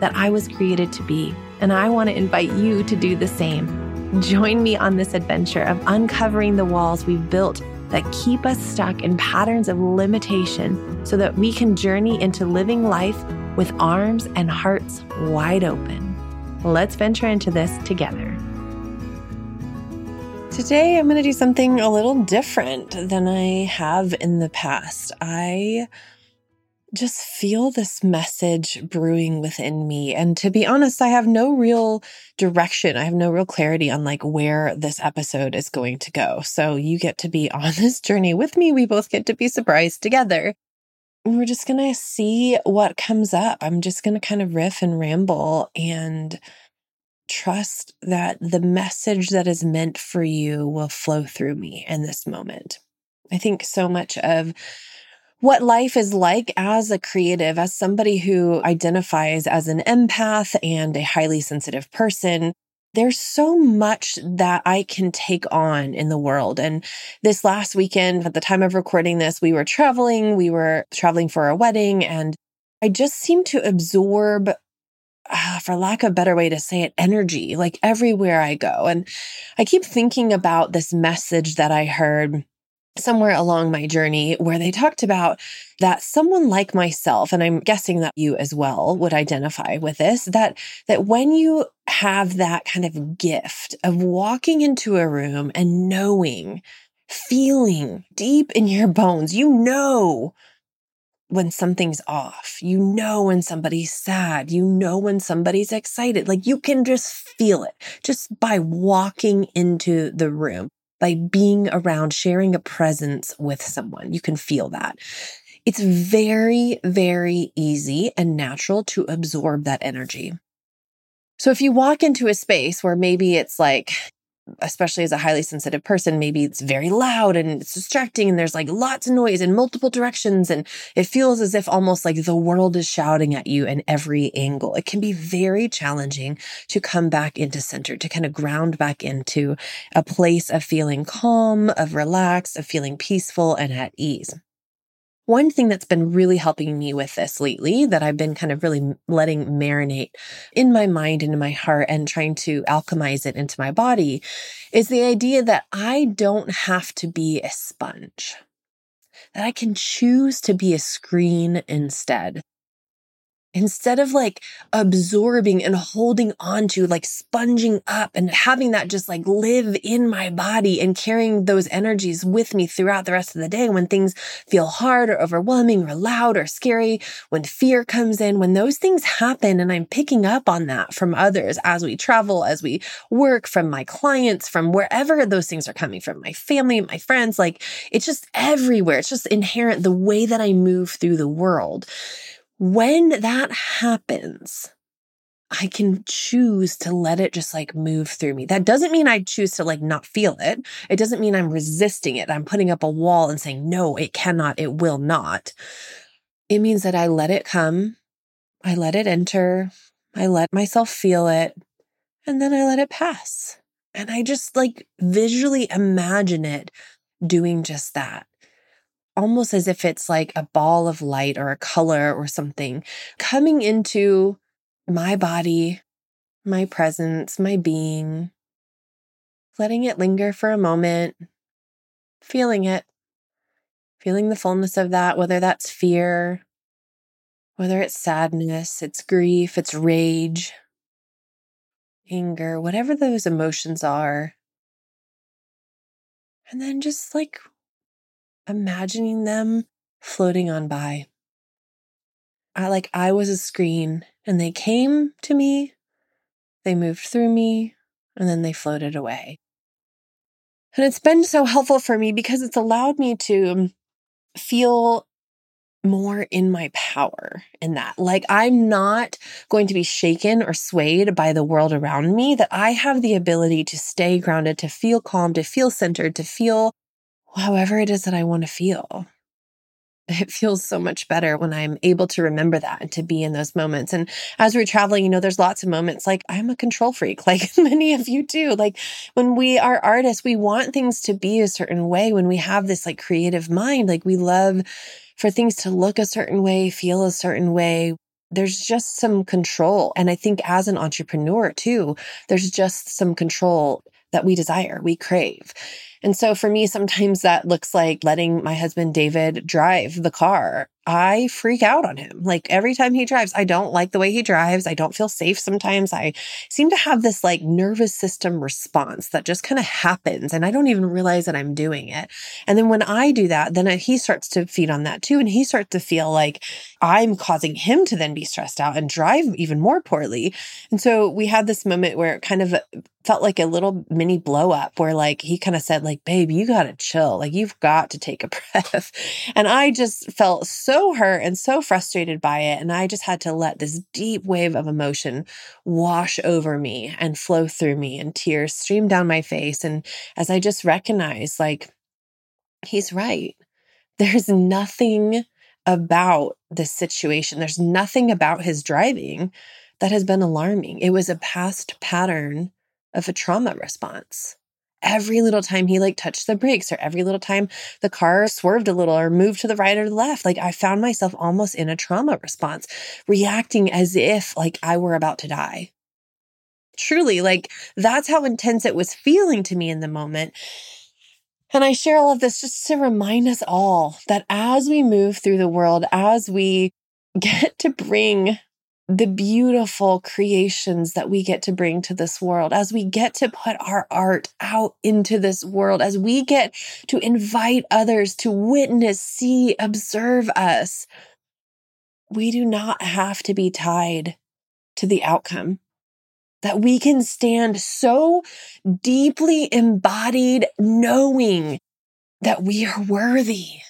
that I was created to be. And I want to invite you to do the same. Join me on this adventure of uncovering the walls we've built that keep us stuck in patterns of limitation so that we can journey into living life with arms and hearts wide open. Let's venture into this together. Today, I'm going to do something a little different than I have in the past. I just feel this message brewing within me. And to be honest, I have no real direction. I have no real clarity on like where this episode is going to go. So you get to be on this journey with me. We both get to be surprised together we're just going to see what comes up. I'm just going to kind of riff and ramble and trust that the message that is meant for you will flow through me in this moment. I think so much of what life is like as a creative, as somebody who identifies as an empath and a highly sensitive person, there's so much that I can take on in the world. And this last weekend, at the time of recording this, we were traveling. We were traveling for a wedding, and I just seemed to absorb, uh, for lack of a better way to say it, energy like everywhere I go. And I keep thinking about this message that I heard somewhere along my journey where they talked about that someone like myself and I'm guessing that you as well would identify with this that that when you have that kind of gift of walking into a room and knowing feeling deep in your bones you know when something's off. You know when somebody's sad. You know when somebody's excited. Like you can just feel it just by walking into the room by being around, sharing a presence with someone. You can feel that. It's very, very easy and natural to absorb that energy. So if you walk into a space where maybe it's like, especially as a highly sensitive person, maybe it's very loud and it's distracting and there's like lots of noise in multiple directions. And it feels as if almost like the world is shouting at you in every angle. It can be very challenging to come back into center, to kind of ground back into a place of feeling calm, of relaxed, of feeling peaceful and at ease. One thing that's been really helping me with this lately that I've been kind of really letting marinate in my mind and in my heart and trying to alchemize it into my body is the idea that I don't have to be a sponge, that I can choose to be a screen instead instead of like absorbing and holding on to like sponging up and having that just like live in my body and carrying those energies with me throughout the rest of the day when things feel hard or overwhelming or loud or scary, when fear comes in, when those things happen and I'm picking up on that from others as we travel, as we work, from my clients, from wherever those things are coming from, my family, my friends, like it's just everywhere. It's just inherent the way that I move through the world. When that happens, I can choose to let it just like move through me. That doesn't mean I choose to like not feel it. It doesn't mean I'm resisting it. I'm putting up a wall and saying, no, it cannot, it will not. It means that I let it come. I let it enter. I let myself feel it. And then I let it pass. And I just like visually imagine it doing just that almost as if it's like a ball of light or a color or something coming into my body, my presence, my being, letting it linger for a moment, feeling it, feeling the fullness of that, whether that's fear, whether it's sadness, it's grief, it's rage, anger, whatever those emotions are. And then just like imagining them floating on by. I like I was a screen and they came to me, they moved through me, and then they floated away. And it's been so helpful for me because it's allowed me to feel more in my power in that. Like I'm not going to be shaken or swayed by the world around me, that I have the ability to stay grounded, to feel calm, to feel centered, to feel however it is that I want to feel it feels so much better when I'm able to remember that and to be in those moments. And as we're traveling, you know, there's lots of moments like I'm a control freak, like many of you do. Like when we are artists, we want things to be a certain way. When we have this like creative mind, like we love for things to look a certain way, feel a certain way. There's just some control. And I think as an entrepreneur too, there's just some control that we desire, we crave. And so for me, sometimes that looks like letting my husband David drive the car. I freak out on him. Like every time he drives, I don't like the way he drives. I don't feel safe sometimes. I seem to have this like nervous system response that just kind of happens and I don't even realize that I'm doing it. And then when I do that, then uh, he starts to feed on that too. And he starts to feel like I'm causing him to then be stressed out and drive even more poorly. And so we had this moment where it kind of uh, felt like a little mini blow up where like he kind of said like babe you got to chill like you've got to take a breath and i just felt so hurt and so frustrated by it and i just had to let this deep wave of emotion wash over me and flow through me and tears stream down my face and as i just recognized like he's right there's nothing about this situation there's nothing about his driving that has been alarming it was a past pattern of a trauma response. Every little time he like touched the brakes or every little time the car swerved a little or moved to the right or the left, like I found myself almost in a trauma response, reacting as if like I were about to die. Truly, like that's how intense it was feeling to me in the moment. And I share all of this just to remind us all that as we move through the world, as we get to bring the beautiful creations that we get to bring to this world, as we get to put our art out into this world, as we get to invite others to witness, see, observe us, we do not have to be tied to the outcome. That we can stand so deeply embodied, knowing that we are worthy,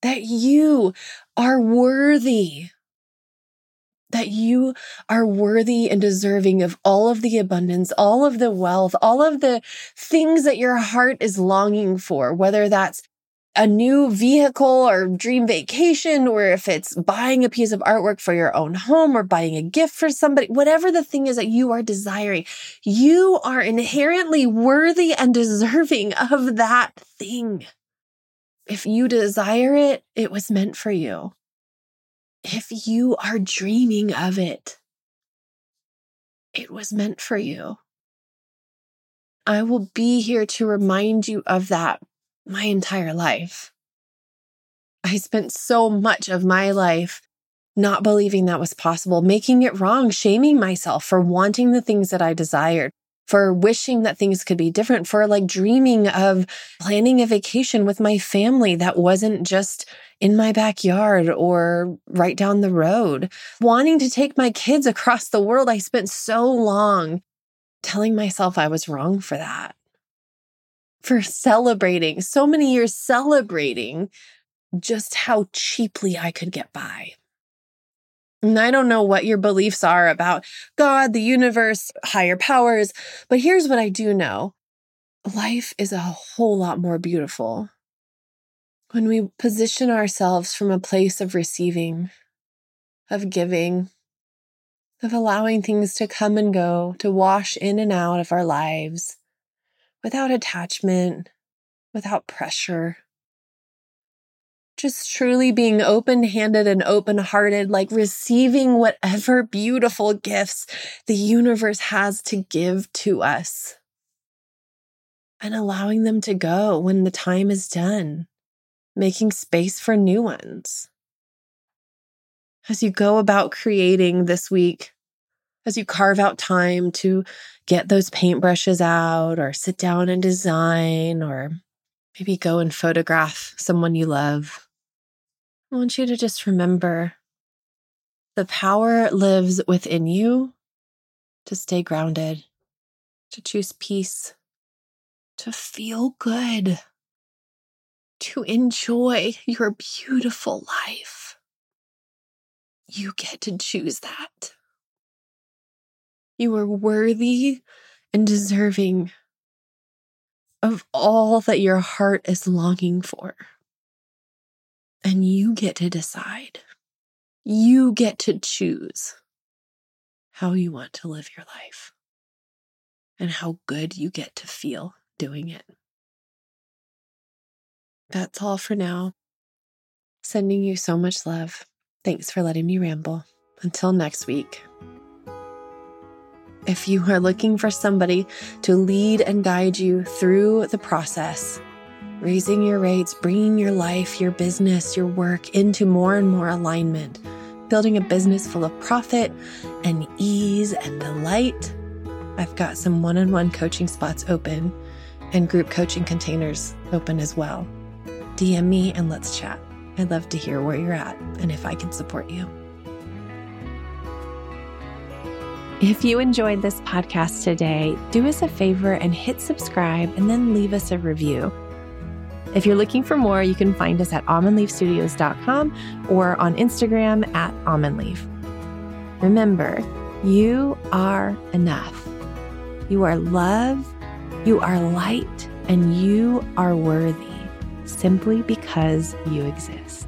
that you are worthy that you are worthy and deserving of all of the abundance, all of the wealth, all of the things that your heart is longing for, whether that's a new vehicle or dream vacation, or if it's buying a piece of artwork for your own home or buying a gift for somebody, whatever the thing is that you are desiring, you are inherently worthy and deserving of that thing. If you desire it, it was meant for you if you are dreaming of it, it was meant for you. I will be here to remind you of that my entire life. I spent so much of my life not believing that was possible, making it wrong, shaming myself for wanting the things that I desired, for wishing that things could be different, for like dreaming of planning a vacation with my family that wasn't just in my backyard or right down the road, wanting to take my kids across the world. I spent so long telling myself I was wrong for that, for celebrating, so many years celebrating just how cheaply I could get by. And I don't know what your beliefs are about God, the universe, higher powers, but here's what I do know. Life is a whole lot more beautiful. When we position ourselves from a place of receiving, of giving, of allowing things to come and go, to wash in and out of our lives without attachment, without pressure just truly being open handed and open hearted, like receiving whatever beautiful gifts the universe has to give to us and allowing them to go when the time is done, making space for new ones. As you go about creating this week, as you carve out time to get those paintbrushes out or sit down and design or maybe go and photograph someone you love, I want you to just remember the power lives within you to stay grounded, to choose peace, to feel good, to enjoy your beautiful life. You get to choose that. You are worthy and deserving of all that your heart is longing for. And you get to decide. You get to choose how you want to live your life and how good you get to feel doing it. That's all for now. Sending you so much love. Thanks for letting me ramble. Until next week. If you are looking for somebody to lead and guide you through the process, raising your rates, bringing your life, your business, your work into more and more alignment, building a business full of profit and ease and delight, I've got some one on one coaching spots open and group coaching containers open as well. DM me and let's chat. I'd love to hear where you're at and if I can support you. If you enjoyed this podcast today, do us a favor and hit subscribe and then leave us a review. If you're looking for more, you can find us at almondleafstudios.com or on Instagram at almondleaf. Remember, you are enough. You are love, you are light, and you are worthy simply because you exist.